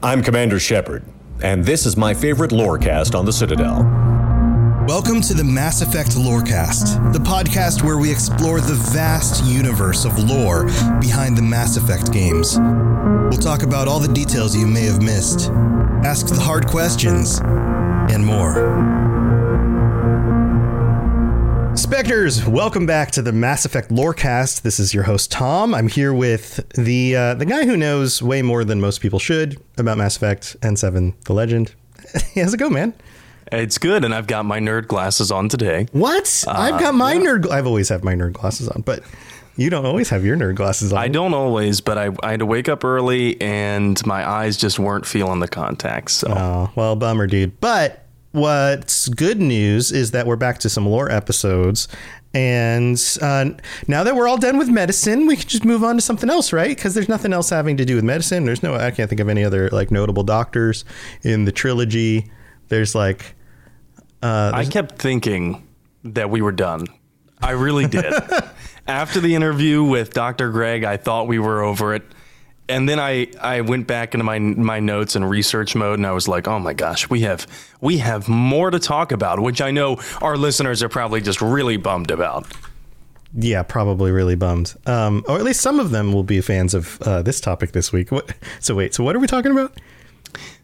I'm Commander Shepard, and this is my favorite lorecast on the Citadel. Welcome to the Mass Effect Lorecast, the podcast where we explore the vast universe of lore behind the Mass Effect games. We'll talk about all the details you may have missed, ask the hard questions, and more. Spectres, welcome back to the Mass Effect Lorecast. This is your host Tom. I'm here with the uh, the guy who knows way more than most people should about Mass Effect and Seven: The Legend. How's it go, man? It's good, and I've got my nerd glasses on today. What? I've got my nerd. I've always have my nerd glasses on, but you don't always have your nerd glasses on. I don't always, but I, I had to wake up early, and my eyes just weren't feeling the contacts. So Oh, well, bummer, dude. But what's good news is that we're back to some lore episodes. And uh, now that we're all done with medicine, we can just move on to something else, right? Because there's nothing else having to do with medicine. There's no, I can't think of any other like notable doctors in the trilogy. There's like, uh, I kept thinking that we were done. I really did. After the interview with Dr. Greg, I thought we were over it. And then I, I went back into my my notes and research mode and I was like, "Oh my gosh, we have we have more to talk about," which I know our listeners are probably just really bummed about. yeah, probably really bummed. Um, or at least some of them will be fans of uh, this topic this week. What, so wait, so what are we talking about?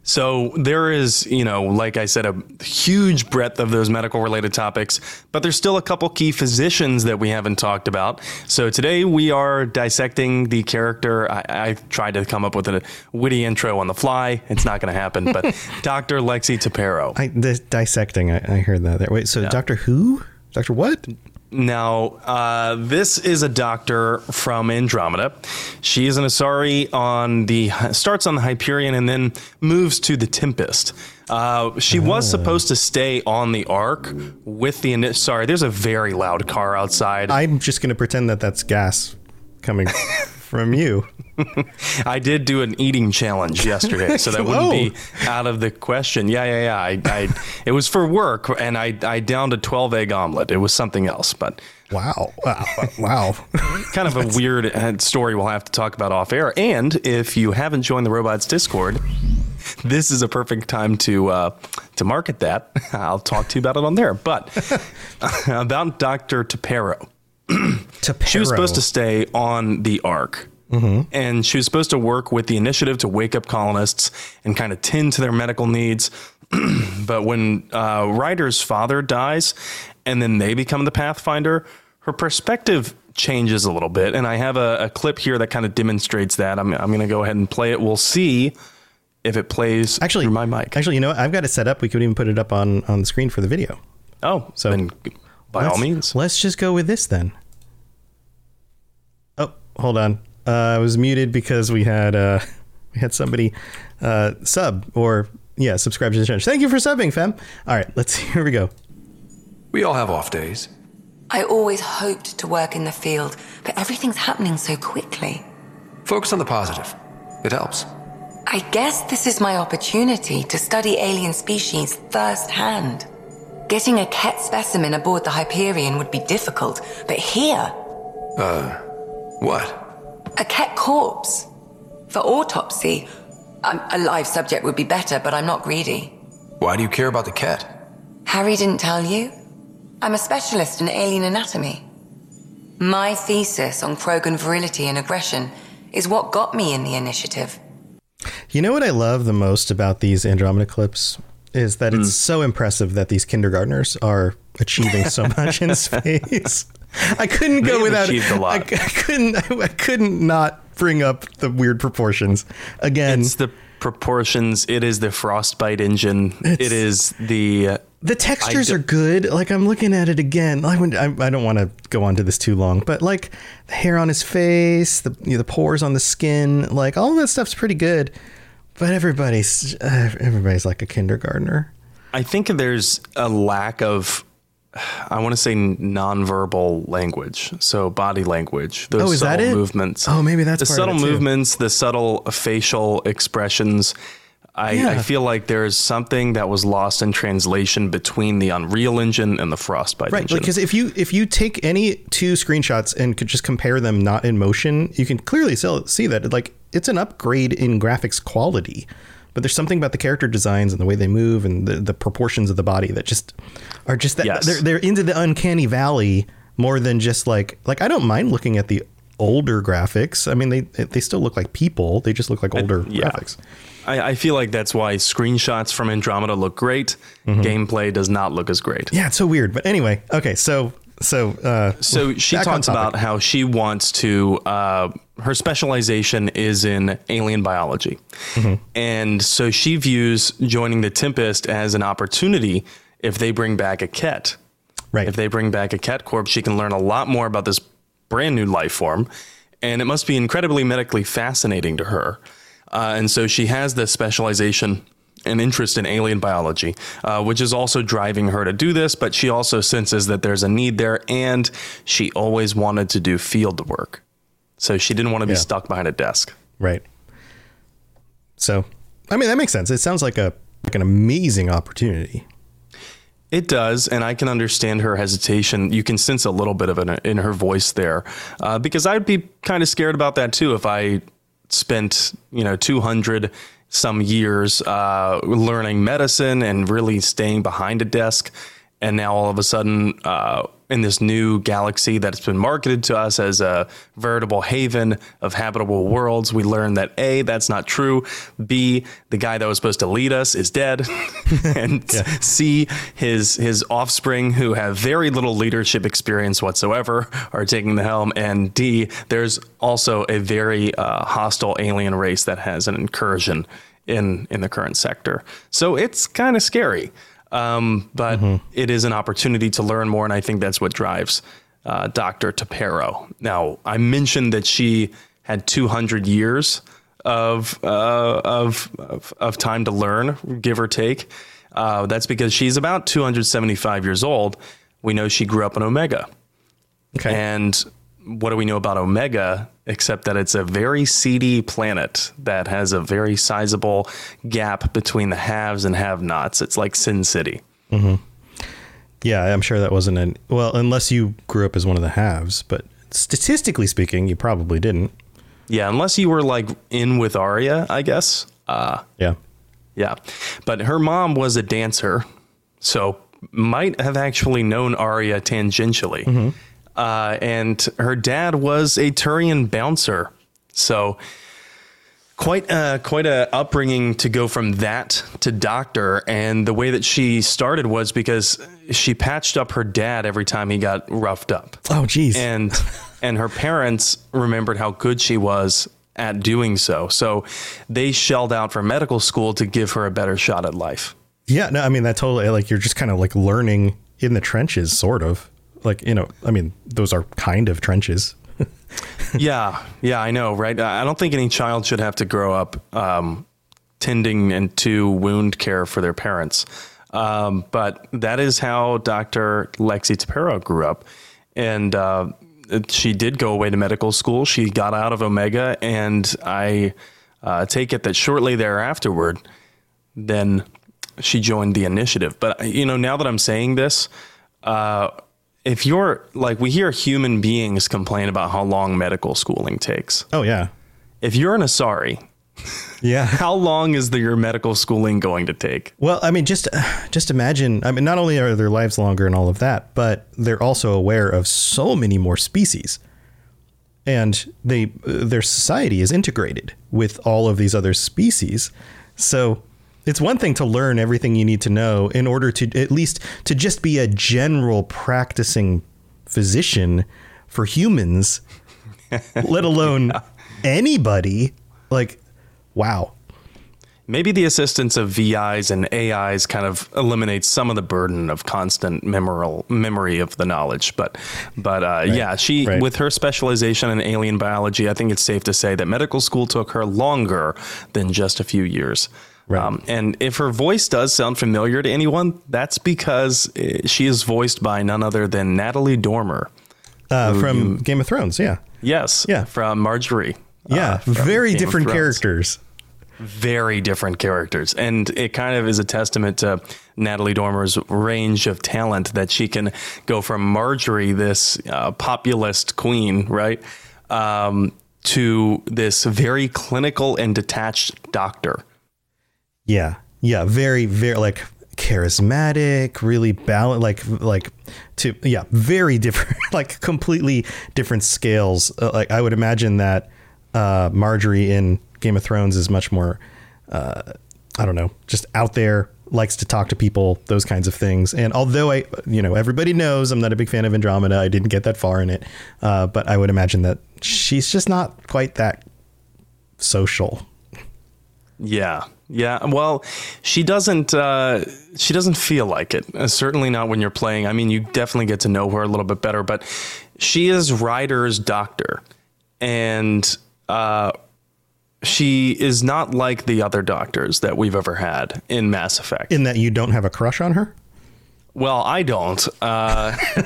So there is, you know, like I said, a huge breadth of those medical related topics, but there's still a couple key physicians that we haven't talked about. So today we are dissecting the character. I, I tried to come up with a witty intro on the fly. It's not going to happen, but Dr. Lexi T'Perro. I the dissecting. I, I heard that there. Wait, so Doctor Who? Doctor what? Now, uh, this is a doctor from Andromeda. She is an Asari on the starts on the Hyperion and then moves to the Tempest. Uh, she was supposed to stay on the Ark with the. Sorry, there's a very loud car outside. I'm just going to pretend that that's gas coming from you. I did do an eating challenge yesterday, so that wouldn't be out of the question. Yeah, yeah, yeah. I, I, it was for work, and I, I downed a 12 egg omelet. It was something else, but Wow. Wow. Wow. kind of a weird uh, story we'll have to talk about off air. And if you haven't joined the Robots Discord, this is a perfect time to uh, to market that. I'll talk to you about it on there. But about Dr. T'Perro. She was supposed to stay on the Ark. And she was supposed to work with the initiative to wake up colonists and kind of tend to their medical needs. but when uh, Ryder's father dies and then they become the Pathfinder, her perspective changes a little bit. And I have a, a clip here that kind of demonstrates that. I'm, I'm going to go ahead and play it. We'll see if it plays Actually, through my mic. Actually, you know what? I've got it set up. We could even put it up on on the screen for the video. oh, so so then by all Let's- means. Let's just go with this then. Oh, hold on. Uh, I was muted because we had uh, we had somebody uh, sub or yeah subscribe to the channel. Thank you for subbing, fam. All right, let's here we go. We all have off days. I always hoped to work in the field, but everything's happening so quickly. Focus on the positive. It helps. I guess this is my opportunity to study alien species firsthand. Getting a Kett specimen aboard the Hyperion would be difficult, but here, Uh, what? a Kett corpse. For autopsy, um, a live subject would be better, but I'm not greedy. Why do you care about the cat? Harry didn't tell you? I'm a specialist in alien anatomy. My thesis on Krogan virility and aggression is what got me in the initiative. You know what I love the most about these Andromeda clips is that Hmm. it's so impressive that these kindergartners are achieving so much in space. I couldn't go without achieved a lot. I, I couldn't. I, couldn't not bring up the weird proportions again. It's the proportions. It is the frostbite engine. It's- the uh, the textures I are good. Like I'm looking at it again. Like I, I don't want to go on to this too long, but like the hair on his face, the you know, the pores on the skin, like all that stuff's pretty good. But everybody's uh, everybody's like a kindergartner. I think there's a lack of, I want to say nonverbal language. So body language, those Oh, is that it? movements. Oh, maybe that's the subtle movements, the subtle facial expressions. I, Yeah. I feel like there's something that was lost in translation between the Unreal Engine and the Frostbite Right, engine. because if you if you take any two screenshots and could just compare them not in motion, you can clearly see that like it's an upgrade in graphics quality. But there's something about the character designs and the way they move and the, the proportions of the body that just are just that Yes. they're they're into the uncanny valley more than just like like I don't mind looking at the older graphics. I mean they they still look like people. They just look like older yeah. graphics. I, I feel like that's why screenshots from Andromeda look great. Mm-hmm. Gameplay does not look as great. Yeah, it's so weird. But anyway, okay, so so uh So she talks about how she wants to. Uh, her specialization is in alien biology, Mm-hmm. and so she views joining the Tempest as an opportunity if they bring back a Kett. right. If they bring back a Kett Corp, she can learn a lot more about this brand new life form, and it must be incredibly medically fascinating to her. Uh, and so she has this specialization and interest in alien biology, uh, which is also driving her to do this. But she also senses that there's a need there, and she always wanted to do field work. So she didn't want to be Yeah. stuck behind a desk. Right. So, I mean, that makes sense. It sounds like a like an amazing opportunity. It does, and I can understand her hesitation. You can sense a little bit of it in her voice there, uh, because I'd be kind of scared about that too if I spent you know 200 some years uh, learning medicine and really staying behind a desk, and now all of a sudden uh, in this new galaxy that's been marketed to us as a veritable haven of habitable worlds, we learn that a that's not true. B the guy that was supposed to lead us is dead, and C his his offspring who have very little leadership experience whatsoever are taking the helm, and D there's also a very uh, hostile alien race that has an incursion in in the current sector. So it's kind of scary. Um, but it is an opportunity to learn more, and I think that's what drives uh, Dr. T'Perro. Now, I mentioned that she had 200 years of, uh, of, of, of time to learn, give or take. Uh, that's because she's about 275 years old. We know she grew up in Omega. Okay. And what do we know about Omega except that it's a very seedy planet that has a very sizable gap between the haves and have nots? It's like Sin City. yeah, I'm sure that wasn't an well, unless you grew up as one of the haves, but statistically speaking, you probably didn't. Yeah, unless you were like in with Aria, I guess. Uh, Yeah. yeah. But her mom was a dancer, so might have actually known Aria tangentially. Uh, and her dad was a Turian bouncer. So quite uh, quite a upbringing to go from that to doctor. And the way that she started was because she patched up her dad every time he got roughed up Oh, geez. and and her parents remembered how good she was at doing so. So they shelled out for medical school to give her a better shot at life. yeah, no, I mean that totally like you're just kind of like learning in the trenches, sort of. Like you know, I mean, those are kind of trenches. yeah, yeah, I know, right? I don't think any child should have to grow up um, tending and to wound care for their parents. Um, but that is how Dr. Lexi T'Perro grew up. And uh, she did go away to medical school. She got out of Omega, and I uh, take it that shortly thereafterward, then she joined the initiative. But you know, now that I'm saying this, uh, if you're like, we hear human beings complain about how long medical schooling takes. Oh yeah, If you're an Asari, yeah. how long is the, your medical schooling going to take? Well, I mean, just just imagine. I mean, not only are their lives longer and all of that, but they're also aware of so many more species, and they their society is integrated with all of these other species. So it's one thing to learn everything you need to know in order to at least to just be a general practicing physician for humans, let alone anybody. Like, wow. Maybe the assistance of VIs and AIs kind of eliminates some of the burden of constant memoral memory of the knowledge. But, but uh, yeah, she right. with her specialization in alien biology, I think it's safe to say that medical school took her longer than just a few years. Right. Um, and if her voice does sound familiar to anyone, that's because uh, she is voiced by none other than Natalie Dormer. Uh, from Game of Thrones, yeah. Yes, Yeah. from Margaery. Yeah, uh, from very Game different characters. very different characters. And it kind of is a testament to Natalie Dormer's range of talent that she can go from Margaery, this uh, populist queen, right, um, to this very clinical and detached doctor. Yeah, yeah, very, very like charismatic, really balanced, like like to yeah, very different, like completely different scales. Uh, like I would imagine that uh, Margaery in Game of Thrones is much more, uh, I don't know, just out there, likes to talk to people, those kinds of things. And although I, you know, everybody knows I'm not a big fan of Andromeda, I didn't get that far in it, uh, but I would imagine that she's just not quite that social. Yeah. Yeah. Well, she doesn't. Uh, she doesn't feel like it. Uh, certainly not when you're playing. I mean, you definitely get to know her a little bit better. But she is Ryder's doctor, and uh, she is not like the other doctors that we've ever had in Mass Effect. In that you don't have a crush on her. Well, I don't. Uh,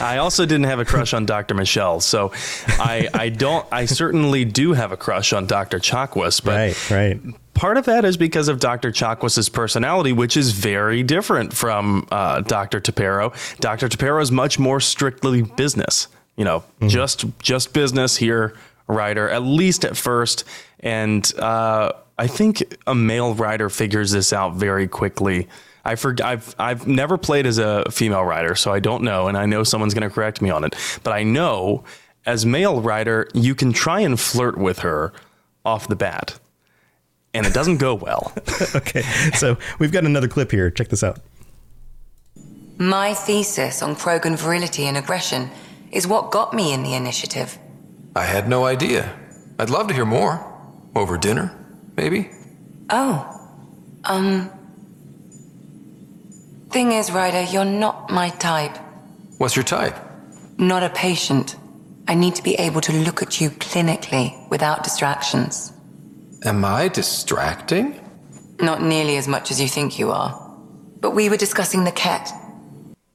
I also didn't have a crush on Dr. Michel, so I, I don't. I certainly do have a crush on Dr. Chakwas, but Right, right. part of that is because of Dr. Chakwas's personality, which is very different from uh, Dr. T'Perro. Dr. T'Perro is much more strictly business. You know, just just business here, Ryder. At least at first, and uh, I think a male Ryder figures this out very quickly. I for, I've I've never played as a female Ryder, so I don't know, and I know someone's going to correct me on it. But I know as male Ryder, you can try and flirt with her off the bat and it doesn't go well. okay, so we've got another clip here. Check this out. My thesis on Krogan virility and aggression is what got me in the initiative. I had no idea. I'd love to hear more. Over dinner, maybe? Oh, um. Thing is, Ryder, you're not my type. What's your type? Not a patient. I need to be able to look at you clinically without distractions. Am I distracting? Not nearly as much as you think you are. But we were discussing the cat.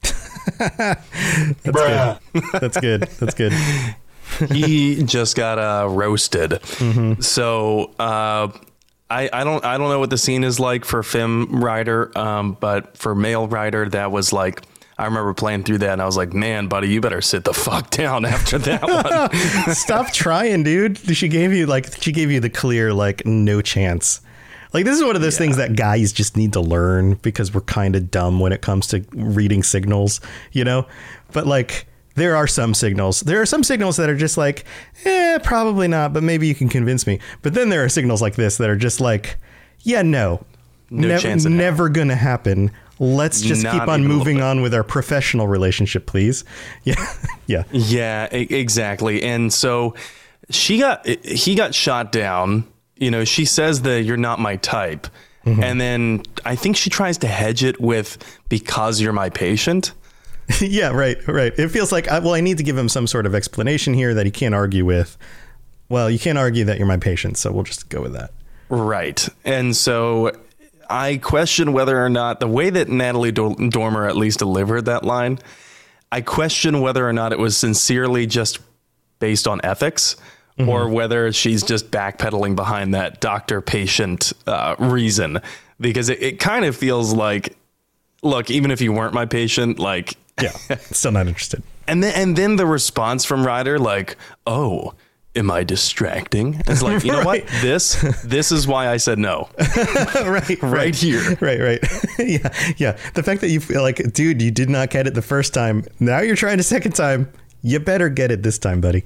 That's good. That's good. That's good. he just got uh, roasted. So uh, I, I don't I don't know what the scene is like for fem Ryder, um, but for male Ryder, that was like. I remember playing through that and I was like, man, buddy, you better sit the fuck down after that one. Stop trying, dude. She gave you like she gave you the clear like no chance. Like this is one of those things that guys just need to learn because we're kind of dumb when it comes to reading signals, you know? But like there are some signals. There are some signals that are just like, eh, probably not, but maybe you can convince me. But then there are signals like this that are just like, yeah, no. No never, chance hell. never gonna happen. Let's just Not keep on even a little moving on with our professional relationship, please. Yeah. yeah. Yeah, exactly. And so she got he got shot down. You know, she says that you're not my type. And then I think she tries to hedge it with because you're my patient. yeah, right, right. It feels like, I, well, I need to give him some sort of explanation here that he can't argue with. Well, you can't argue that you're my patient, so we'll just go with that. Right. And so I question whether or not the way that Natalie Dor- Dormer at least delivered that line, I question whether or not it was sincerely just based on ethics or whether she's just backpedaling behind that doctor patient uh, reason because it, it kind of feels like look even if you weren't my patient like Yeah, still not interested. and then and then the response from Ryder like oh am I distracting it's like you know Right. what this this is why I said no right, right here right, right. yeah, yeah. The fact that you feel like, dude, you did not get it the first time. Now you're trying a second time. You better get it this time, buddy.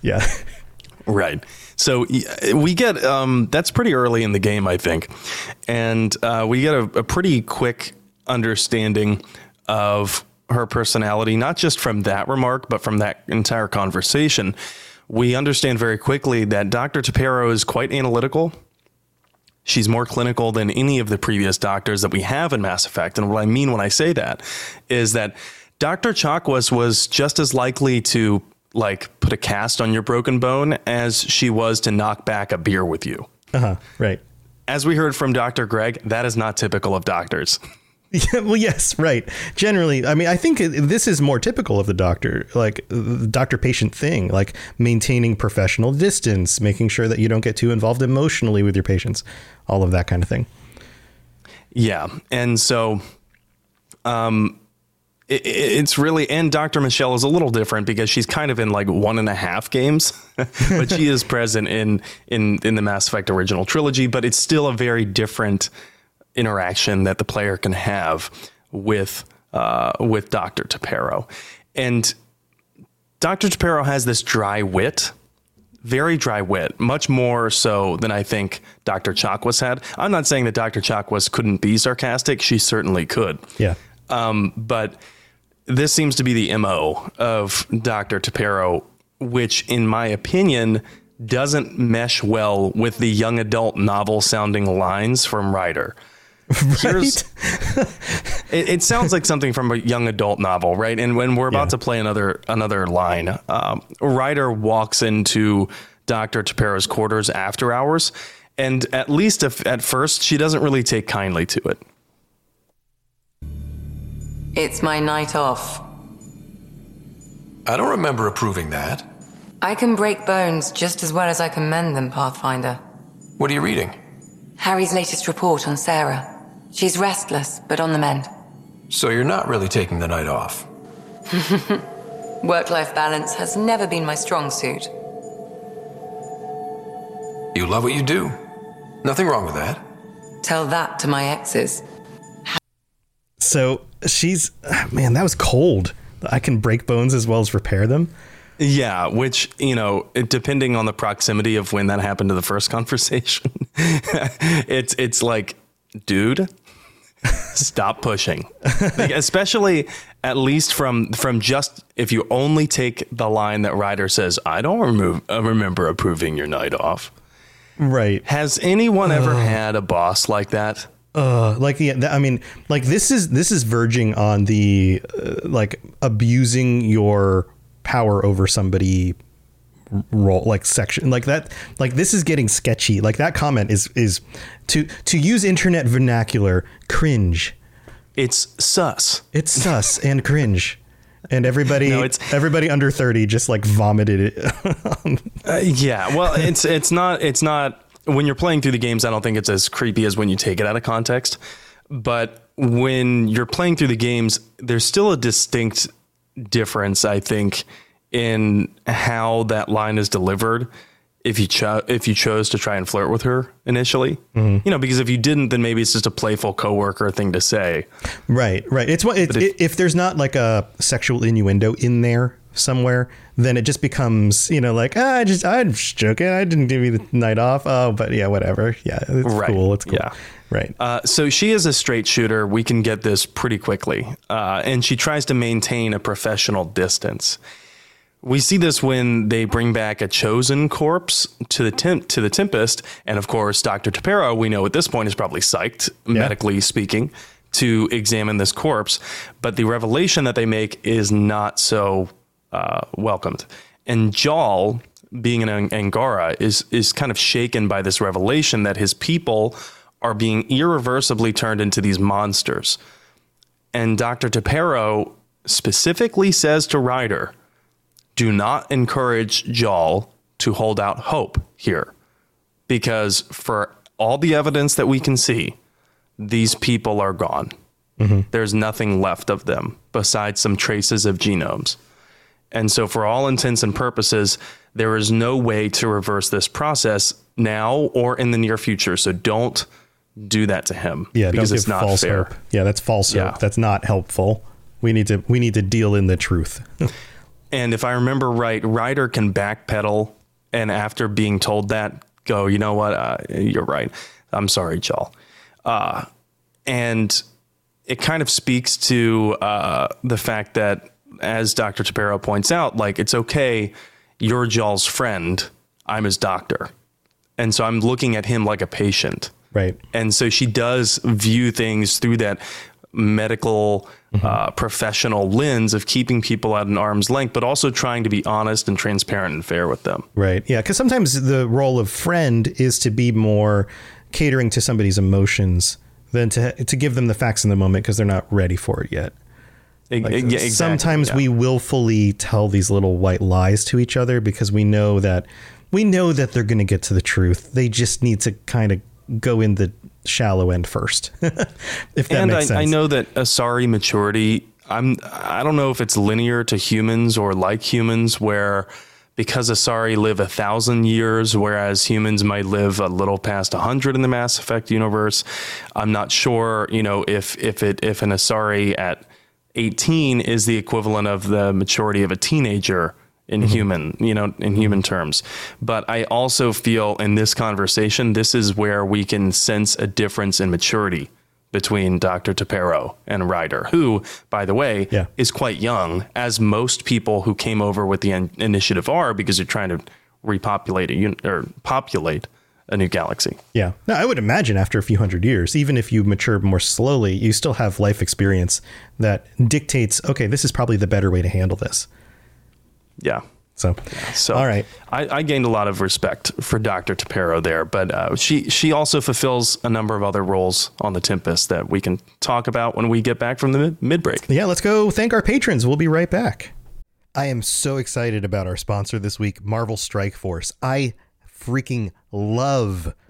Yeah. Right. So we get um, that's pretty early in the game, I think, and uh, we get a, a pretty quick understanding of her personality, not just from that remark, but from that entire conversation. We understand very quickly that Dr. T'Perro is quite analytical. She's more clinical than any of the previous doctors that we have in Mass Effect. And what I mean when I say that is that Dr. Chakwas was just as likely to like put a cast on your broken bone as she was to knock back a beer with you. Uh huh. Right. As we heard from Dr. Greg, that is not typical of doctors. Yeah, well, yes, right. Generally, I mean, I think this is more typical of the doctor, like the doctor patient thing, like maintaining professional distance, making sure that you don't get too involved emotionally with your patients, all of that kind of thing. Yeah. And so um it, it- it's really and Dr. Michel is a little different because she's kind of in like one and a half games, but she is present in in in the Mass Effect original trilogy, but it's still a very different interaction that the player can have with uh, with Dr. T'Perro. And Dr. T'Perro has this dry wit, very dry wit, much more so than I think Dr. Chakwas had. I'm not saying that Dr. Chakwas couldn't be sarcastic. She certainly could. Yeah. Um, but this seems to be the MO of Dr. T'Perro, which, in my opinion, doesn't mesh well with the young adult novel sounding lines from Ryder. Here's- it, it sounds like something from a young adult novel, right? And when we're about Yeah. to play another another line, um, Ryder walks into Doctor T'Perro's quarters after hours, and at least if, at first she doesn't really take kindly to it. It's my night off. I don't remember approving that. I can break bones just as well as I can mend them, Pathfinder. What are you reading? Harry's latest report on Sara. She's restless, but on the mend. So you're not really taking the night off. Work life balance has never been my strong suit. You love what you do. Nothing wrong with that. Tell that to my exes. So she's, man, that was cold. I can break bones as well as repair them. Yeah, which, you know, depending on the proximity of when that happened to the first conversation, it's it's like, dude, stop pushing. Like, especially at least from from just if you only take the line that Ryder says, I don't remove, uh, remember approving your night off. Right. Has anyone ever had a boss like that? Uh, like yeah, th- I mean, like this is this is verging on the uh, like abusing your power over somebody role like section like that like this is getting sketchy like that comment is is to to use internet vernacular cringe It's sus. it's sus and cringe and everybody No, it's- everybody under 30 just like vomited it Uh, yeah, well, it's it's not it's not when you're playing through the games. I don't think it's as creepy as when you take it out of context. But when you're playing through the games, there's still a distinct difference, I think, in how that line is delivered. If you cho- if you chose to try and flirt with her initially, you know, because if you didn't, then maybe it's just a playful coworker thing to say. Right, right. It's what it, if- if, there's not like a sexual innuendo in there somewhere, then it just becomes you know like ah, I just I'm just joking. I didn't give you the night off. Oh, but yeah, whatever. Yeah, it's Right. cool. It's cool. Yeah. Right. Uh, so she is a straight shooter. We can get this pretty quickly. Uh, and she tries to maintain a professional distance. We see this when they bring back a chosen corpse to the temp- to the Tempest, and of course, Doctor T'Perro. We know at this point is probably psyched, medically speaking, to examine this corpse. But the revelation that they make is not so uh, welcomed. And Jaal, being an Angara, is is kind of shaken by this revelation that his people are being irreversibly turned into these monsters. And Dr. T'Perro specifically says to Ryder, do not encourage Jaal to hold out hope here because for all the evidence that we can see, these people are gone. Mm-hmm. There's nothing left of them besides some traces of genomes. And so, for all intents and purposes, there is no way to reverse this process now or in the near future. So, don't do that to him Yeah, because it's not false fair. hope. Yeah, that's false Yeah. hope. That's not helpful. We need to we need to deal in the truth. And if I remember right, Ryder can backpedal and after being told that, go, you know what? Uh, you're right. I'm sorry, Jaal. Uh, and it kind of speaks to uh, the fact that, as Dr. T'Perro points out, like it's okay. You're Jaal's friend. I'm his doctor. And so I'm looking at him like a patient. right. And so she does view things through that medical Mm-hmm. uh, professional lens of keeping people at an arm's length, but also trying to be honest and transparent and fair with them. Right. Yeah. Because sometimes the role of friend is to be more catering to somebody's emotions than to to give them the facts in the moment because they're not ready for it yet. Like, yeah, exactly, sometimes yeah. we willfully tell these little white lies to each other because we know that we know that they're going to get to the truth. They just need to kind of go in the shallow end first. if that and makes I, sense. I know that Asari maturity. I'm. I don't know if it's linear to humans or like humans, where because Asari live a thousand years, whereas humans might live a little past a hundred in the Mass Effect universe. I'm not sure. You know, if if it if an Asari at 18 is the equivalent of the maturity of a teenager in mm-hmm. human, you know, in mm-hmm. human terms. But I also feel in this conversation, this is where we can sense a difference in maturity between Dr. T'Perro and Ryder, who, by the way, Yeah. is quite young, as most people who came over with the in- initiative are, because you're trying to repopulate a un- or populate a new galaxy. Yeah. No, I would imagine after a few hundred years, even if you mature more slowly, you still have life experience that dictates, okay, this is probably the better way to handle this. Yeah. So, So, all right. I, I gained a lot of respect for Dr. T'Perro there, but uh, she she also fulfills a number of other roles on the Tempest that we can talk about when we get back from the mid break. Yeah, let's go thank our patrons. We'll be right back. I am so excited about our sponsor this week, Marvel Strike Force. I freaking love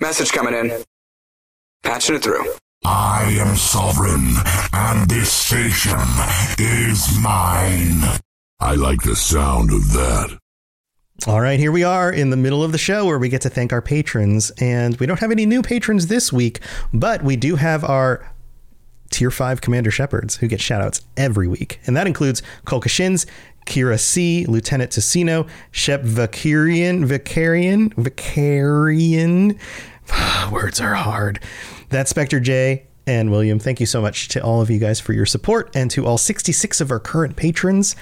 Message coming in. Patching it through. I am sovereign, and this station is mine. I like the sound of that. All right, here we are in the middle of the show where we get to thank our patrons. And we don't have any new patrons this week, but we do have our tier five Commander Shepards who get shoutouts every week. And that includes Kolka Shins, Kira C, Lieutenant Ticino, Shep Vicarian, Vicarian, Vicarian. Words are hard. That's Spectre J and William. Thank you so much to all of you guys for your support and to all 66 of our current patrons.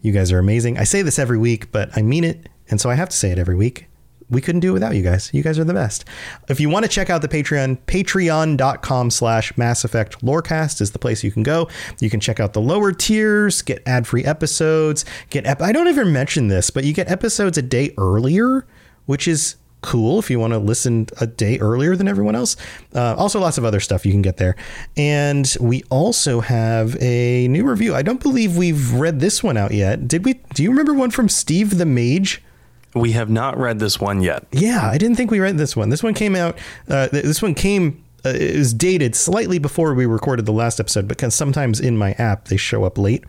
You guys are amazing. I say this every week, but I mean it. And so I have to say it every week. We couldn't do it without you guys. You guys are the best. If you want to check out the Patreon, patreon.com slash Mass Effect Lorecast is the place you can go. You can check out the lower tiers, get ad-free episodes, get ep- I don't even mention this, but you get episodes a day earlier, which is cool if you want to listen a day earlier than everyone else. Uh, also, lots of other stuff you can get there. And we also have a new review. I don't believe we've read this one out yet. Did we? Do you remember one from Steve the Mage? We have not read this one yet. Yeah, I didn't think we read this one. This one came out. Uh, this one came. Uh, it was dated slightly before we recorded the last episode, because sometimes in my app they show up late.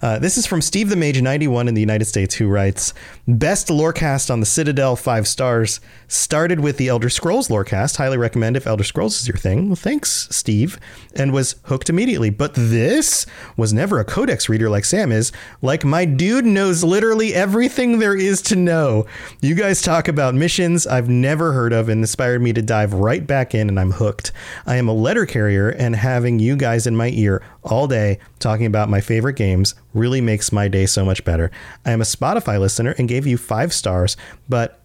Uh, this is from Steve the Mage 91 in the United States, who writes Best lorecast on the Citadel, five stars. Started with the Elder Scrolls lorecast. Highly recommend if Elder Scrolls is your thing. Well, thanks, Steve. And was hooked immediately. But this was never a codex reader like Sam is. Like, my dude knows literally everything there is to know. You guys talk about missions I've never heard of and inspired me to dive right back in, and I'm hooked. I am a letter carrier, and having you guys in my ear all day talking about my favorite games really makes my day so much better. I am a Spotify listener and gave you five stars, but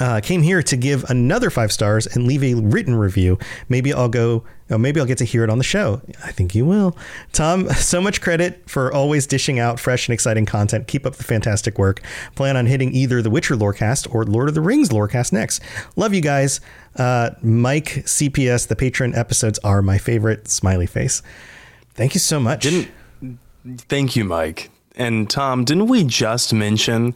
uh, came here to give another five stars and leave a written review. Maybe I'll go, or maybe I'll get to hear it on the show. I think you will. Tom, so much credit for always dishing out fresh and exciting content. Keep up the fantastic work. Plan on hitting either the Witcher Lorecast or Lord of the Rings Lorecast next. Love you guys. Uh, Mike CPS, the patron episodes are my favorite. Smiley face. Thank you so much. Didn't thank you, Mike. And Tom, didn't we just mention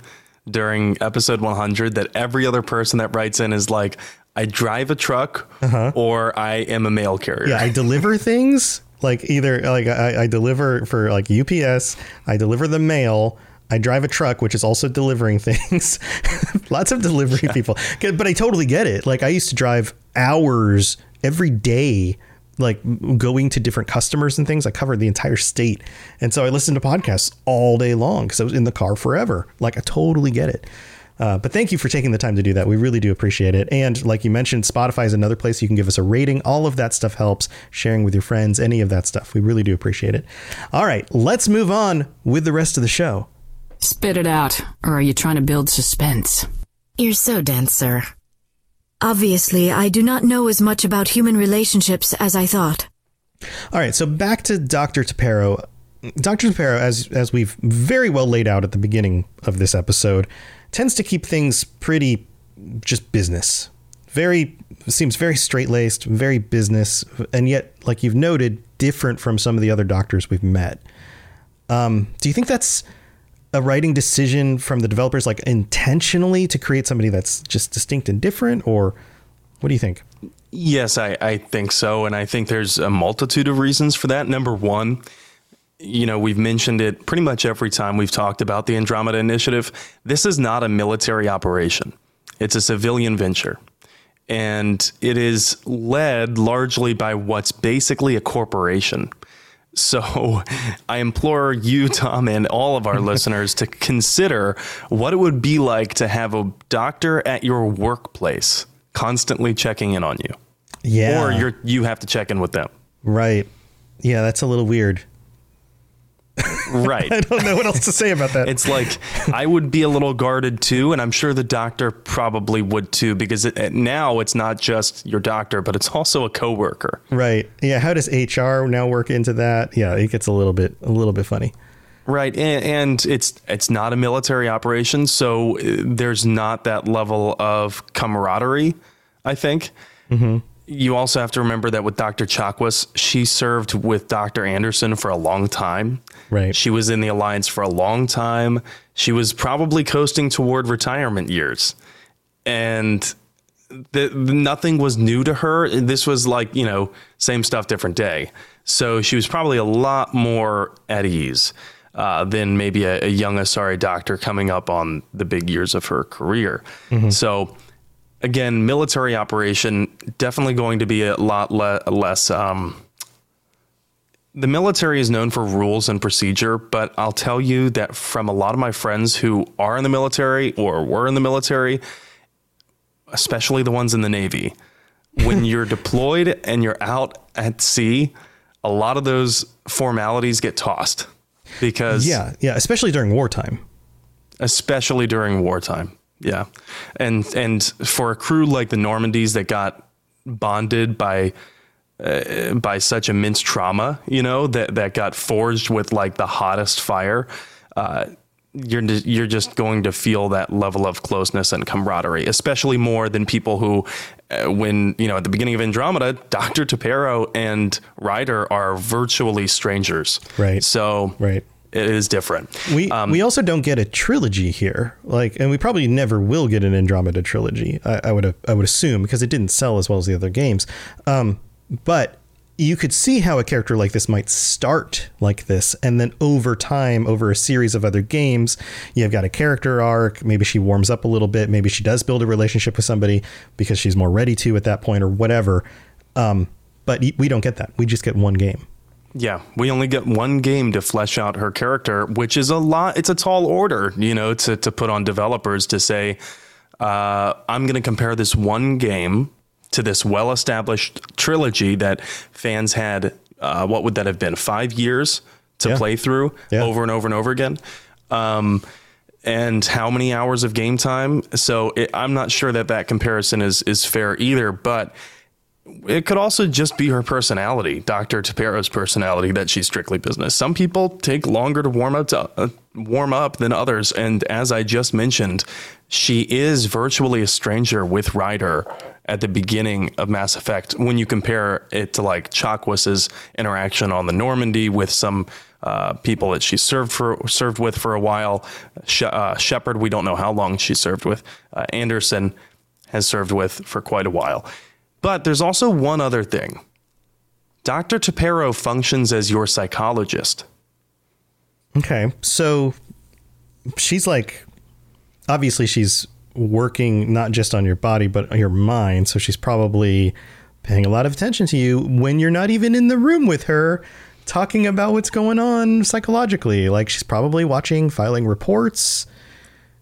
during episode 100 that every other person that writes in is like, I drive a truck or I am a mail carrier. Uh-huh. Yeah, I deliver things like either like I, I deliver for like UPS, I deliver the mail. I drive a truck, which is also delivering things. Lots of delivery people, but I totally get it. Like I used to drive hours every day, like going to different customers and things. I covered the entire state, and so I listened to podcasts all day long because I was in the car forever. Like I totally get it. Uh, but thank you for taking the time to do that. We really do appreciate it. And like you mentioned, Spotify is another place you can give us a rating. All of that stuff helps. Sharing with your friends, any of that stuff. We really do appreciate it. All right, let's move on with the rest of the show. Spit it out, or are you trying to build suspense? You're so dense, sir. Obviously, I do not know as much about human relationships as I thought. All right, so back to Dr. T'Perro. Dr. T'Perro, as as we've very well laid out at the beginning of this episode, tends to keep things pretty just business. Very seems very straight laced, very business, and yet, like you've noted, different from some of the other doctors we've met. Um, do you think that's a writing decision from the developers, like intentionally to create somebody that's just distinct and different, or what do you think? Yes, I, I think so. And I think there's a multitude of reasons for that. Number one, you know, we've mentioned it pretty much every time we've talked about the Andromeda Initiative. This is not a military operation, it's a civilian venture. And it is led largely by what's basically a corporation. So I implore you, Tom, and all of our listeners to consider what it would be like to have a doctor at your workplace constantly checking in on you. Yeah. Or you're you have to check in with them. Right. Yeah, that's a little weird. Right. I don't know what else to say about that. It's like I would be a little guarded too, and I'm sure the doctor probably would too, because it, now it's not just your doctor, but it's also a coworker. right. Yeah. How does HR now work into that? Yeah, it gets a little bit a little bit funny. Right, and, and it's it's not a military operation, so uh, there's not that level of camaraderie. I think. Mm-hmm. You also have to remember that with Dr. Chakwas, she served with Dr. Anderson for a long time. Right. She was in the alliance for a long time. She was probably coasting toward retirement years, and the, nothing was new to her. This was like you know same stuff, different day. So she was probably a lot more at ease uh, than maybe a, a young Asari doctor coming up on the big years of her career. So again, military operation definitely going to be a lot le- less. Um, the military is known for rules and procedure, but I'll tell you that from a lot of my friends who are in the military or were in the military, especially the ones in the Navy, when you're deployed and you're out at sea, a lot of those formalities get tossed because Yeah. Yeah. Especially during wartime. especially during wartime. Yeah. And and for a crew like the Normandies that got bonded by uh, by such immense trauma, you know, that that got forged with like the hottest fire, uh, you're you're just going to feel that level of closeness and camaraderie, especially more than people who, uh, when you know at the beginning of Andromeda, Doctor T'Perro and Ryder are virtually strangers. Right. So right. It is different. We we also don't get a trilogy here, like, and we probably never will get an Andromeda trilogy. I, I would I would assume because it didn't sell as well as the other games. Um, but you could see how a character like this might start like this, and then over time, over a series of other games, you've got a character arc. Maybe she warms up a little bit. Maybe she does build a relationship with somebody because she's more ready to at that point, or whatever. Um, but we don't get that. We just get one game. Yeah, we only get one game to flesh out her character, which is a lot. It's a tall order, you know, to to put on developers to say, uh, I'm going to compare this one game to this well-established trilogy that fans had. Uh, what would that have been? Five years to Yeah. play through Yeah. over and over and over again. Um, and how many hours of game time? So it, I'm not sure that that comparison is is fair either, but it could also just be her personality, Dr. T'Perro's personality, that she's strictly business. Some people take longer to warm up to uh, warm up than others, and as I just mentioned, she is virtually a stranger with Ryder at the beginning of Mass Effect. When you compare it to like Chakwas' interaction on the Normandy with some uh, people that she served for served with for a while, uh, Shepard, we don't know how long she served with. Uh, Anderson has served with for quite a while. But there's also one other thing. Dr. T'Perro functions as your psychologist. Okay. So she's like, obviously, she's working not just on your body, but on your mind. So she's probably paying a lot of attention to you when you're not even in the room with her talking about what's going on psychologically. Like she's probably watching, filing reports.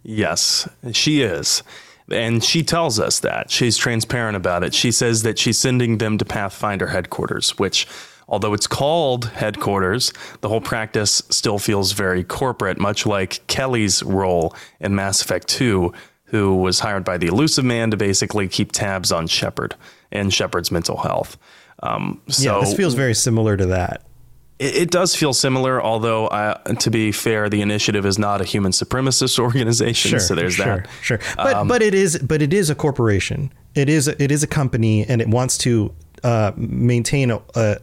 Yes, she is. And she tells us that. She's transparent about it. She says that she's sending them to Pathfinder headquarters, which, although it's called headquarters, the whole practice still feels very corporate, much like Kelly's role in Mass Effect 2, who was hired by the Illusive Man to basically keep tabs on Shepard and Shepard's mental health. Um, so yeah, this feels very similar to that. It, it does feel similar, although, uh, to be fair, the initiative is not a human supremacist organization. Sure, so there's sure, that. Sure, but Um, but it is but it is a corporation. It is it is a company, and it wants to uh, maintain a, a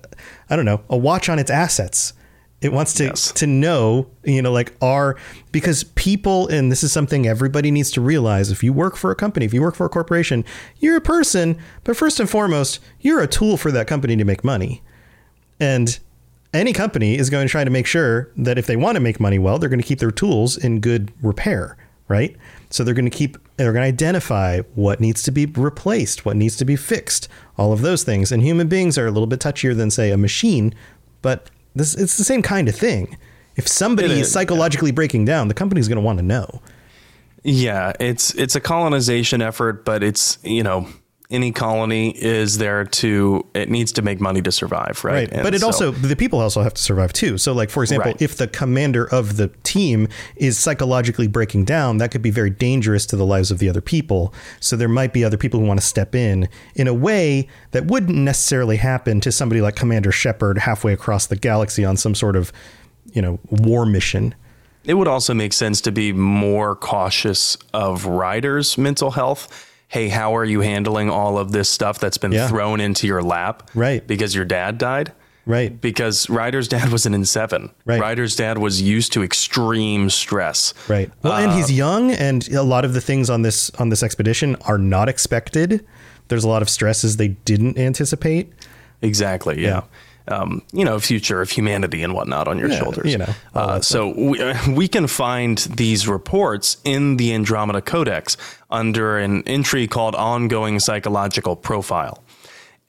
I don't know a watch on its assets. It wants to to know you know like are because people and this is something everybody needs to realize. If you work for a company, if you work for a corporation, you're a person, but first and foremost, you're a tool for that company to make money. And any company is going to try to make sure that if they want to make money well, they're going to keep their tools in good repair, right? So they're going to keep, they're going to identify what needs to be replaced, what needs to be fixed, all of those things. And human beings are a little bit touchier than, say, a machine, but this it's the same kind of thing. If somebody is is, psychologically breaking down, the company's going to want to know. Yeah, it's it's a colonization effort, but it's you know any colony is there to it needs to make money to survive, right? Right. But it so- also the people also have to survive too. So like for example, Right. if the commander of the team is psychologically breaking down, that could be very dangerous to the lives of the other people. So there might be other people who want to step in in a way that wouldn't necessarily happen to somebody like Commander Shepard halfway across the galaxy on some sort of, you know, war mission. It would also make sense to be more cautious of Ryder's mental health. Hey, how are you handling all of this stuff that's been Yeah. thrown into your lap? Right. Because your dad died? Right. Because Ryder's dad was an N7. Right. Ryder's dad was used to extreme stress. Right. Well, and Uh, he's young, and a lot of the things on this on this expedition are not expected. There's a lot of stresses they didn't anticipate. Exactly. Yeah. Um, you know, future of humanity and whatnot on your Yeah, shoulders. you know, Uh, so we, we can find these reports in the Andromeda Codex under an entry called Ongoing Psychological Profile.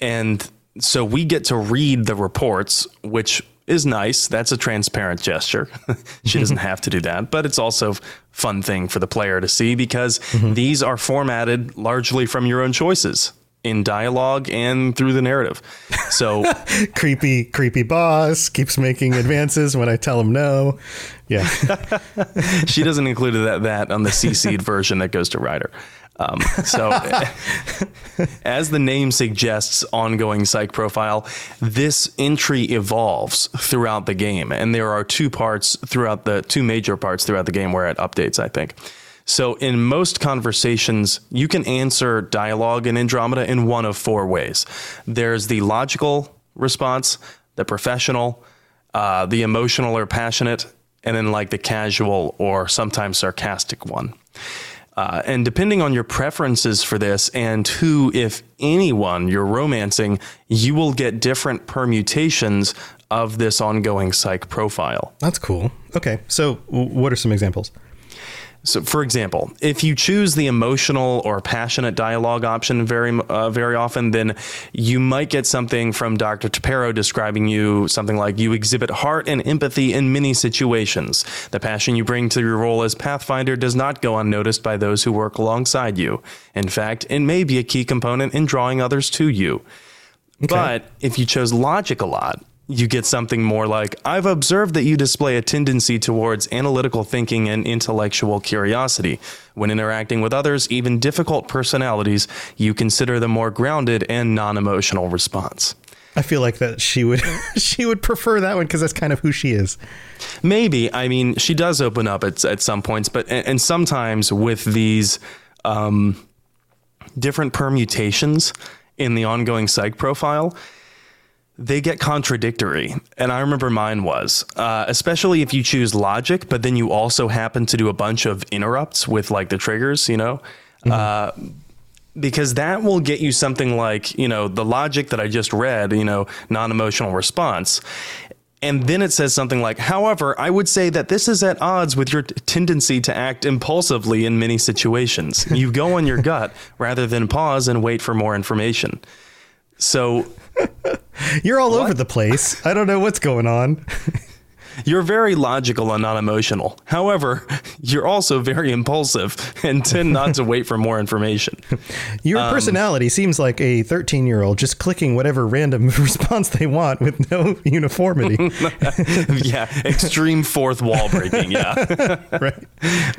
And so we get to read the reports, which is nice. That's a transparent gesture. she doesn't have to do that, but it's also a fun thing for the player to see because these are formatted largely from your own choices in dialogue and through the narrative. So creepy, creepy boss keeps making advances when I tell him no. Yeah. she doesn't include that, that on the CC'd version that goes to Ryder. Um, so, as the name suggests, ongoing psych profile, this entry evolves throughout the game, and there are two parts throughout the two major parts throughout the game where it updates. I think. So, in most conversations, you can answer dialogue in Andromeda in one of four ways. There's the logical response, the professional, uh, the emotional or passionate, and then like the casual or sometimes sarcastic one. Uh, and depending on your preferences for this and who, if anyone, you're romancing, you will get different permutations of this ongoing psych profile. That's cool. Okay. So, w- what are some examples? So, for example, if you choose the emotional or passionate dialogue option very, uh, very often, then you might get something from Dr. T'Perro describing you something like you exhibit heart and empathy in many situations. The passion you bring to your role as Pathfinder does not go unnoticed by those who work alongside you. In fact, it may be a key component in drawing others to you. But if you chose logic a lot, you get something more like I've observed that you display a tendency towards analytical thinking and intellectual curiosity. When interacting with others, even difficult personalities, you consider the more grounded and non emotional response. I feel like that she would she would prefer that one because that's kind of who she is. Maybe. I mean, she does open up at, at some points, but and, and sometimes with these um, different permutations in the ongoing psych profile, they get contradictory. And I remember mine was, uh, especially if you choose logic, but then you also happen to do a bunch of interrupts with like the triggers, you know? Uh, because that will get you something like, you know, the logic that I just read, you know, non emotional response. And then it says something like, however, I would say that this is at odds with your t- tendency to act impulsively in many situations. You go on your gut rather than pause and wait for more information. So You're all over the place. I don't know what's going on. you're very logical and non emotional. However, you're also very impulsive and tend not to wait for more information. Your Um, personality seems like a 13 year old just clicking whatever random response they want with no uniformity. yeah, extreme fourth wall breaking. Yeah. right.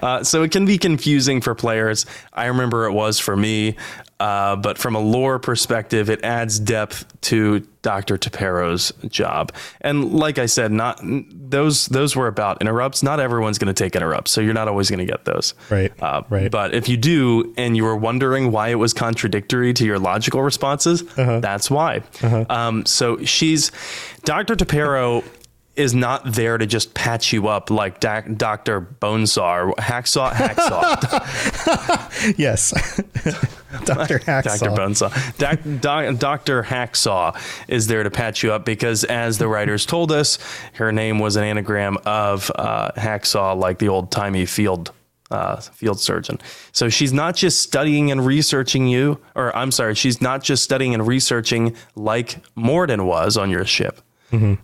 Uh, so it can be confusing for players. I remember it was for me. Uh, but from a lore perspective, it adds depth to Dr. T'Perro's job. And like I said, not those those were about interrupts. Not everyone's going to take interrupts, so you're not always going to get those. Right. Uh, right. But if you do, and you were wondering why it was contradictory to your logical responses, that's why. Um, so she's Dr. T'Perro is not there to just patch you up like Doc- Dr. Bonesaw Hacksaw Hacksaw. yes. Dr. Hacksaw. Dr. Bonesaw. Doc, doc, Dr. Hacksaw is there to patch you up because, as the writers told us, her name was an anagram of uh, Hacksaw, like the old timey field. Uh, field surgeon. So she's not just studying and researching you, or I'm sorry, she's not just studying and researching like Mordin was on your ship.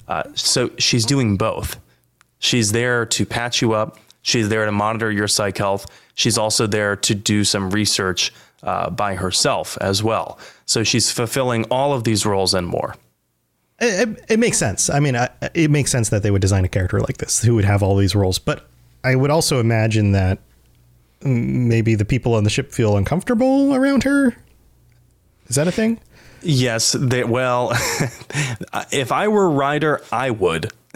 Uh, so she's doing both. She's there to patch you up. She's there to monitor your psych health. She's also there to do some research uh, by herself as well. So she's fulfilling all of these roles and more. It, it, makes sense. I mean, I, it makes sense that they would design a character like this who would have all these roles. But I would also imagine that maybe the people on the ship feel uncomfortable around her. Is that a thing? Yes. They, well, if I were Ryder, I would.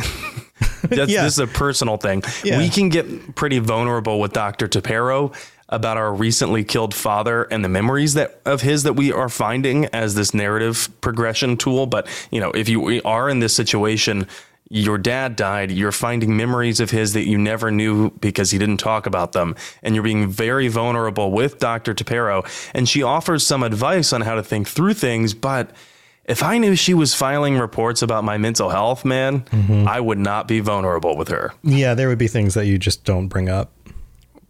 That's, Yeah. This is a personal thing. Yeah. We can get pretty vulnerable with Dr. T'Perro about our recently killed father and the memories that of his that we are finding as this narrative progression tool. But you know, if you are in this situation, your dad died, you're finding memories of his that you never knew because he didn't talk about them, and you're being very vulnerable with Dr. T'Perro. And she offers some advice on how to think through things, but if I knew she was filing reports about my mental health, man, mm-hmm. I would not be vulnerable with her. Yeah, there would be things that you just don't bring up.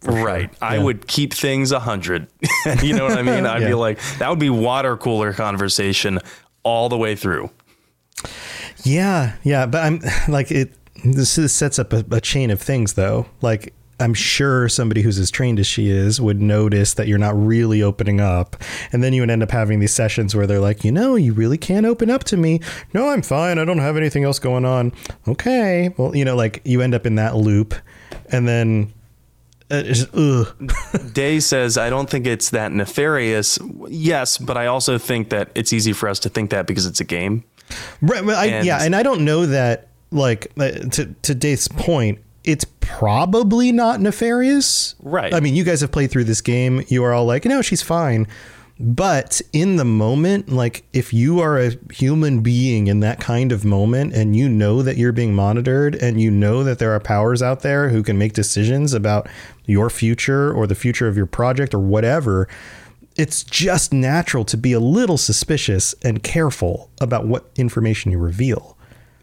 Right. I Yeah. would keep things a hundred. you know what I mean? I'd be like, that would be water cooler conversation all the way through. Yeah, yeah, but I'm like it. This is, sets up a, a chain of things, though. Like I'm sure somebody who's as trained as she is would notice that you're not really opening up, and then you would end up having these sessions where they're like, you know, you really can't open up to me. No, I'm fine. I don't have anything else going on. Okay, well, you know, like you end up in that loop, and then. Uh, just. Day says, I don't think it's that nefarious. Yes, but I also think that it's easy for us to think that because it's a game. Right. Well, I, And- yeah, and I don't know that. Like uh, to to Dave's point, it's probably not nefarious. Right. I mean, you guys have played through this game. You are all like, no, she's fine. But in the moment, like if you are a human being in that kind of moment and you know that you're being monitored and you know that there are powers out there who can make decisions about your future or the future of your project or whatever, it's just natural to be a little suspicious and careful about what information you reveal.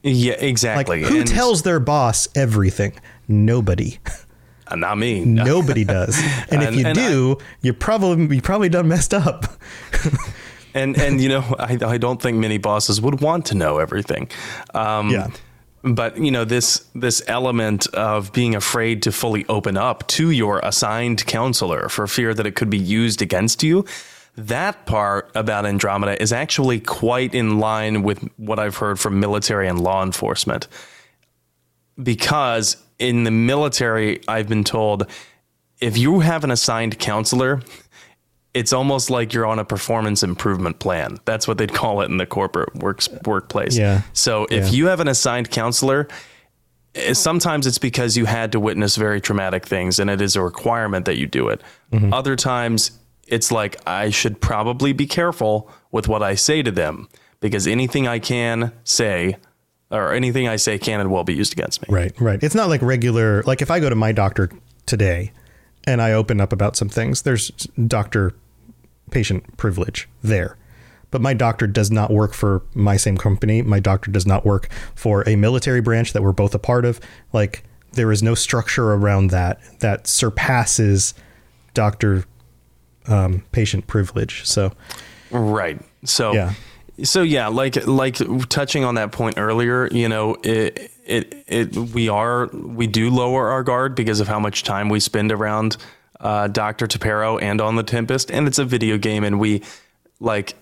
Yeah, exactly. Like, who And- tells their boss everything? Nobody. Uh, Not me. Nobody does. And, if you and do, you probably you probably done messed up. and and you know I, I don't think many bosses would want to know everything um Yeah. but you know this this element of being afraid to fully open up to your assigned counselor for fear that it could be used against you that part about andromeda is actually quite in line with what i've heard from military and law enforcement because in the military i've been told if you have an assigned counselor it's almost like you're on a performance improvement plan. That's what they'd call it in the corporate works workplace. Yeah. So if Yeah. you have an assigned counselor, eh, sometimes it's because you had to witness very traumatic things and it is a requirement that you do it. Mm-hmm. Other times it's like I should probably be careful with what I say to them because anything I can say or anything I say can and will be used against me. Right, right. It's not like regular. Like if I go to my doctor today and I open up about some things, there's doctor patient privilege there. But my doctor does not work for my same company. My doctor does not work for a military branch that we're both a part of. Like there is no structure around that that surpasses doctor um, patient privilege. So Right. So Yeah. So yeah, like like touching on that point earlier, you know, it it it we are we do lower our guard because of how much time we spend around uh, Doctor T'Perro and on the Tempest, and it's a video game, and we like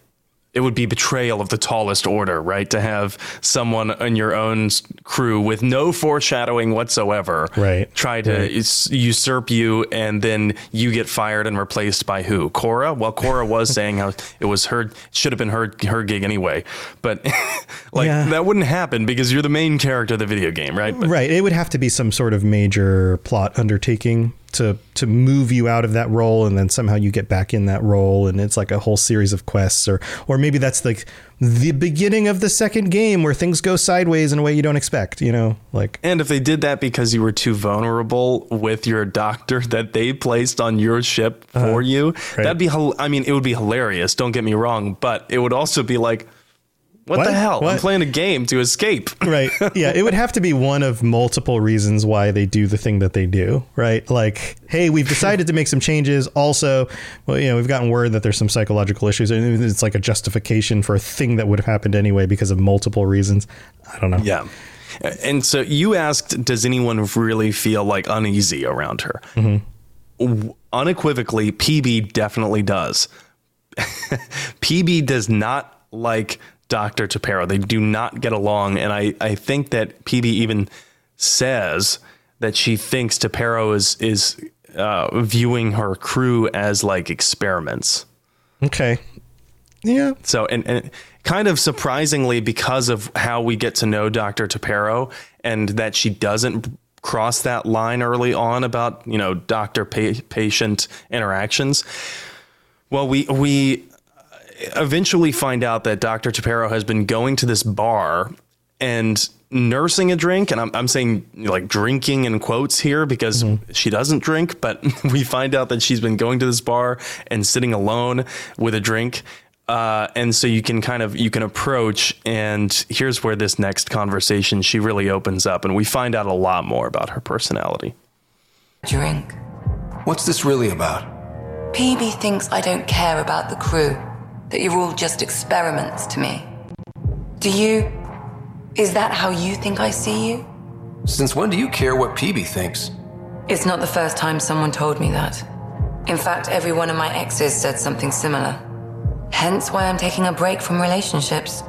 it would be betrayal of the tallest order, right? To have someone in your own crew with no foreshadowing whatsoever, Right. Try to Right. us- usurp you, and then you get fired and replaced by who? Cora. Well, Cora was saying how it was her should have been her her gig anyway, but like Yeah. that wouldn't happen because you're the main character of the video game, right? But right. It would have to be some sort of major plot undertaking to to move you out of that role, and then somehow you get back in that role, and it's like a whole series of quests, or or maybe that's like the beginning of the second game where things go sideways in a way you don't expect. You know, like And if they did that because you were too vulnerable with your doctor that they placed on your ship for uh-huh. you, that'd be, I mean, it would be hilarious. Don't get me wrong, but it would also be like, what, What? the hell? I'm playing a game to escape. right yeah it would have to be one of multiple reasons why they do the thing that they do right like hey we've decided to make some changes also well you know we've gotten word that there's some psychological issues and it's like a justification for a thing that would have happened anyway because of multiple reasons i don't know Yeah. And so you asked, does anyone really feel like uneasy around her? Mm-hmm. Unequivocally, Peebee definitely does. Peebee does not like Dr. T'Perro. They do not get along. And I, I think that Peebee even says that she thinks T'Perro is, is uh, viewing her crew as like experiments. Okay. Yeah. So, and, and kind of surprisingly, because of how we get to know Dr. T'Perro and that she doesn't cross that line early on about, you know, doctor pa- patient interactions. Well, we, we eventually find out that Dr. T'Perro has been going to this bar and nursing a drink. And I'm, I'm saying like drinking in quotes here because she doesn't drink, but we find out that she's been going to this bar and sitting alone with a drink. Uh, and so you can kind of you can approach and here's where this next conversation she really opens up and we find out a lot more about her personality Drink. What's this really about? Peebee thinks I don't care about the crew, that you're all just experiments to me. Do you? Is that how you think I see you? Since when do you care what Peebee thinks? It's not the first time someone told me that. In fact, every one of my exes said something similar. Hence why I'm taking a break from relationships.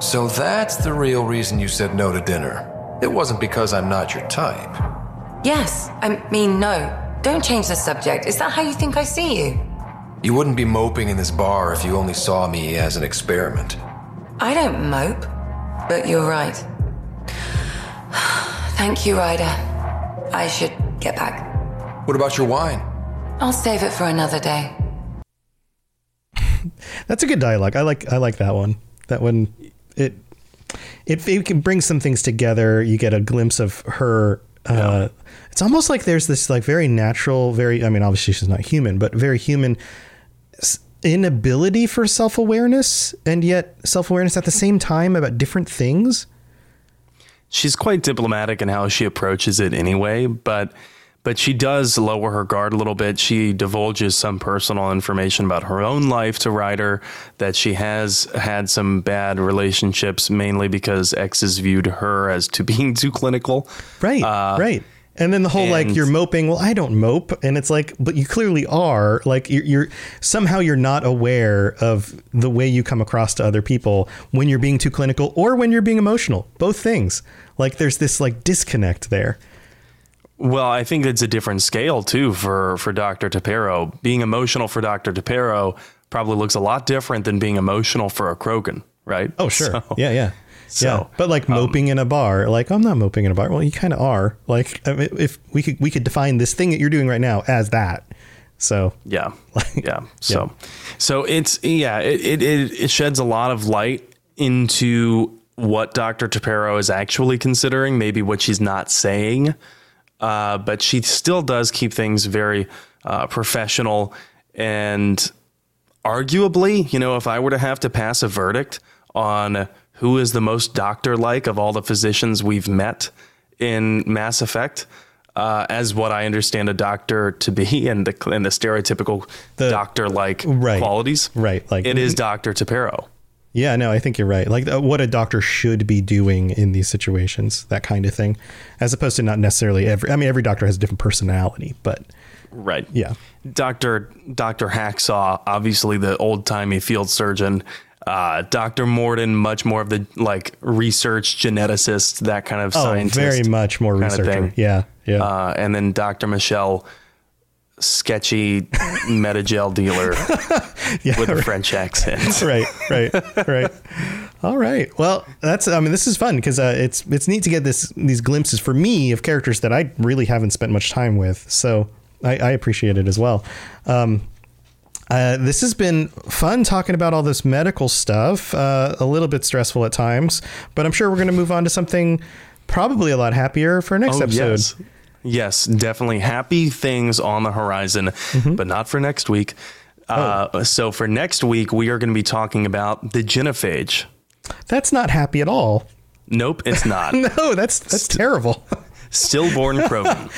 So that's the real reason you said no to dinner. It wasn't because I'm not your type. Yes, I mean, no. Don't change the subject. Is that how you think I see you? You wouldn't be moping in this bar if you only saw me as an experiment. I don't mope, but you're right. Thank you, Ryder. I should get back. What about your wine? I'll save it for another day. That's a good dialogue. I like I like that one. That one it it, it can bring some things together. You get a glimpse of her. Uh, It's almost like there's this like very natural, very I mean obviously she's not human, but very human s- inability for self awareness, and yet self awareness at the same time about different things. she's quite diplomatic in how she approaches it anyway, but but she does lower her guard a little bit. She divulges some personal information about her own life to Ryder that she has had some bad relationships, mainly because exes viewed her as to being too clinical. Right, Uh, right. And then the whole like you're moping. Well, I don't mope, and it's like, but you clearly are. Like you're, you're somehow you're not aware of the way you come across to other people when you're being too clinical or when you're being emotional. Both things. Like there's this like disconnect there. Well, I think it's a different scale too for for Dr. T'Perro. Being emotional for Dr. T'Perro probably looks a lot different than being emotional for a Krogan, right? Oh sure, So- yeah, yeah. So, yeah, but like moping in a bar, like I'm not moping in a bar. Well, you kind of are. Like if we could, we could define this thing that you're doing right now as that. So Yeah. yeah. So, so it's, yeah, it, it, it, it sheds a lot of light into what Dr. T'Perro is actually considering, maybe what she's not saying. Uh, but she still does keep things very uh, professional and arguably, you know, if I were to have to pass a verdict on who is the most doctor like of all the physicians we've met in Mass Effect, uh, as what I understand a doctor to be and the and the stereotypical doctor like right, qualities. Right. Like it is Dr. T'Perro. Yeah, no, I think you're right. Like uh, what a doctor should be doing in these situations, that kind of thing, as opposed to not necessarily every. I mean, every doctor has a different personality, but Right. Yeah. Dr. Dr. Hacksaw, obviously the old timey field surgeon. Uh, Dr. Mordin, much more of the like research geneticist, that kind of oh, scientist. very much more researcher. Yeah, yeah. Uh, and then Dr. Michel, sketchy medi-gel dealer with a French accent. right, right, right. All right. Well, that's. I mean, this is fun because uh, it's it's neat to get this these glimpses for me of characters that I really haven't spent much time with. So I, I appreciate it as well. Um, uh, this has been fun talking about all this medical stuff. Uh, a little bit stressful at times, but I'm sure we're going to move on to something probably a lot happier for next Oh, episode. Yes. yes, definitely happy things on the horizon, Mm-hmm. but not for next week. Oh. Uh, so for next week, we are going to be talking about the genophage. That's not happy at all. Nope, it's not. no, that's that's terrible. Stillborn Krogan.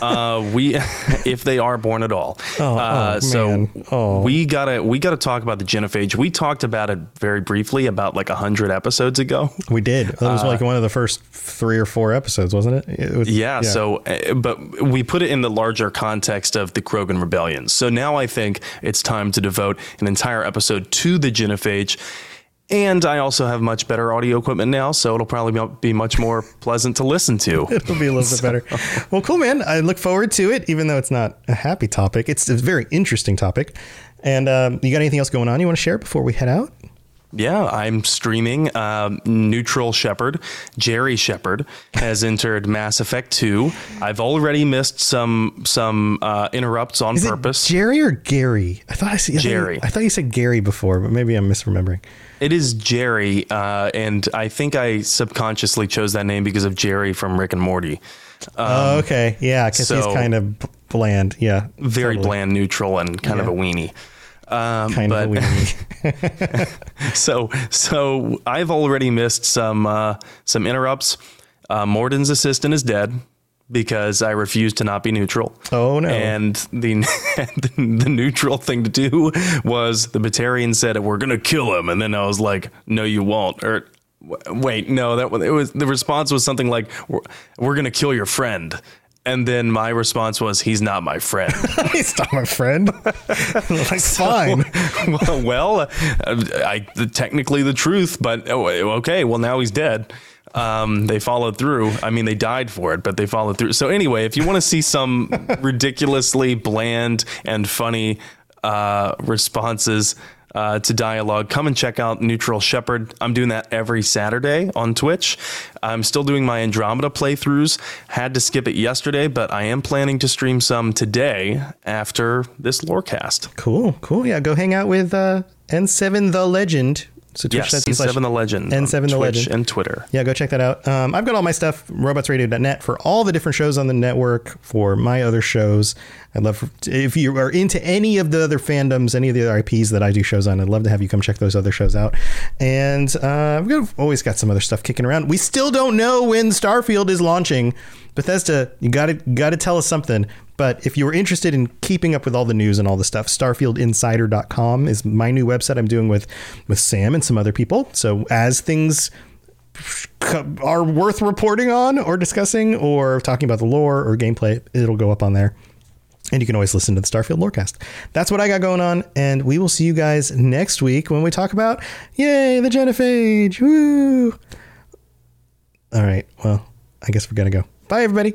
uh, we, if they are born at all. Oh, uh, oh, so. Oh. we gotta we gotta talk about the genophage. We talked about it very briefly about like a hundred episodes ago. We did. That was Uh, like one of the first three or four episodes, wasn't it? it was, Yeah, so uh, but we put it in the larger context of the Krogan rebellion. So now I think it's time to devote an entire episode to the genophage. And I also have much better audio equipment now, so it'll probably be much more pleasant to listen to. It'll be a little bit better. Well, cool, man. I look forward to it, even though it's not a happy topic. It's a very interesting topic. And um, you got anything else going on you want to share before we head out? Yeah, I'm streaming. Um, Neutral Shepard, Jerry Shepard, has entered Mass Effect 2. I've already missed some some uh, interrupts on Is purpose. it Jerry or Gary? I thought I said Jerry. I thought you said Gary before, but maybe I'm misremembering. It is Jerry, uh, and I think I subconsciously chose that name because of Jerry from Rick and Morty. oh, okay. Yeah, because he's kind of bland. Yeah. Very totally. bland, neutral, and kind of a weenie. Um, Kind but, of a weenie. so so I've already missed some uh, some interrupts. Uh, Mordin's assistant is dead because I refused to not be neutral. Oh no! And the the, neutral thing to do was the Batarian said we're gonna kill him, and then I was like, no, you won't. Or wait, no, that was- it was the response was something like we're, we're gonna kill your friend. And then my response was, "He's not my friend." he's not my friend. like fine. well, well uh, I technically the truth, but oh, okay. Well, now he's dead. Um, they followed through. I mean, they died for it, but they followed through. So anyway, if you want to see some ridiculously bland and funny uh, responses uh, to dialogue, come and check out Neutral Shepard. I'm doing that every Saturday on Twitch. I'm still doing my Andromeda playthroughs. Had to skip it yesterday, but I am planning to stream some today after this lorecast. Cool, cool. Yeah, go hang out with uh, N7 the Legend. So Yes, twitch.tv slash N7 the Legend. on N7 the Twitch Legend. and Twitter. Yeah, go check that out. Um, I've got all my stuff, robotsradio.net, for all the different shows on the network, for my other shows. I'd love, for, if you are into any of the other fandoms, any of the other IPs that I do shows on, I'd love to have you come check those other shows out. And uh, I've always got some other stuff kicking around. We still don't know when Starfield is launching. Bethesda, you got to got to tell us something. But if you were interested in keeping up with all the news and all the stuff, starfieldinsider.com is my new website I'm doing with with Sam and some other people. So as things are worth reporting on or discussing or talking about the lore or gameplay, it'll go up on there. And you can always listen to the Starfield Lorecast. That's what I got going on, and we will see you guys next week when we talk about yay the genophage. Woo! All right, well, I guess we're gonna go. Bye, everybody.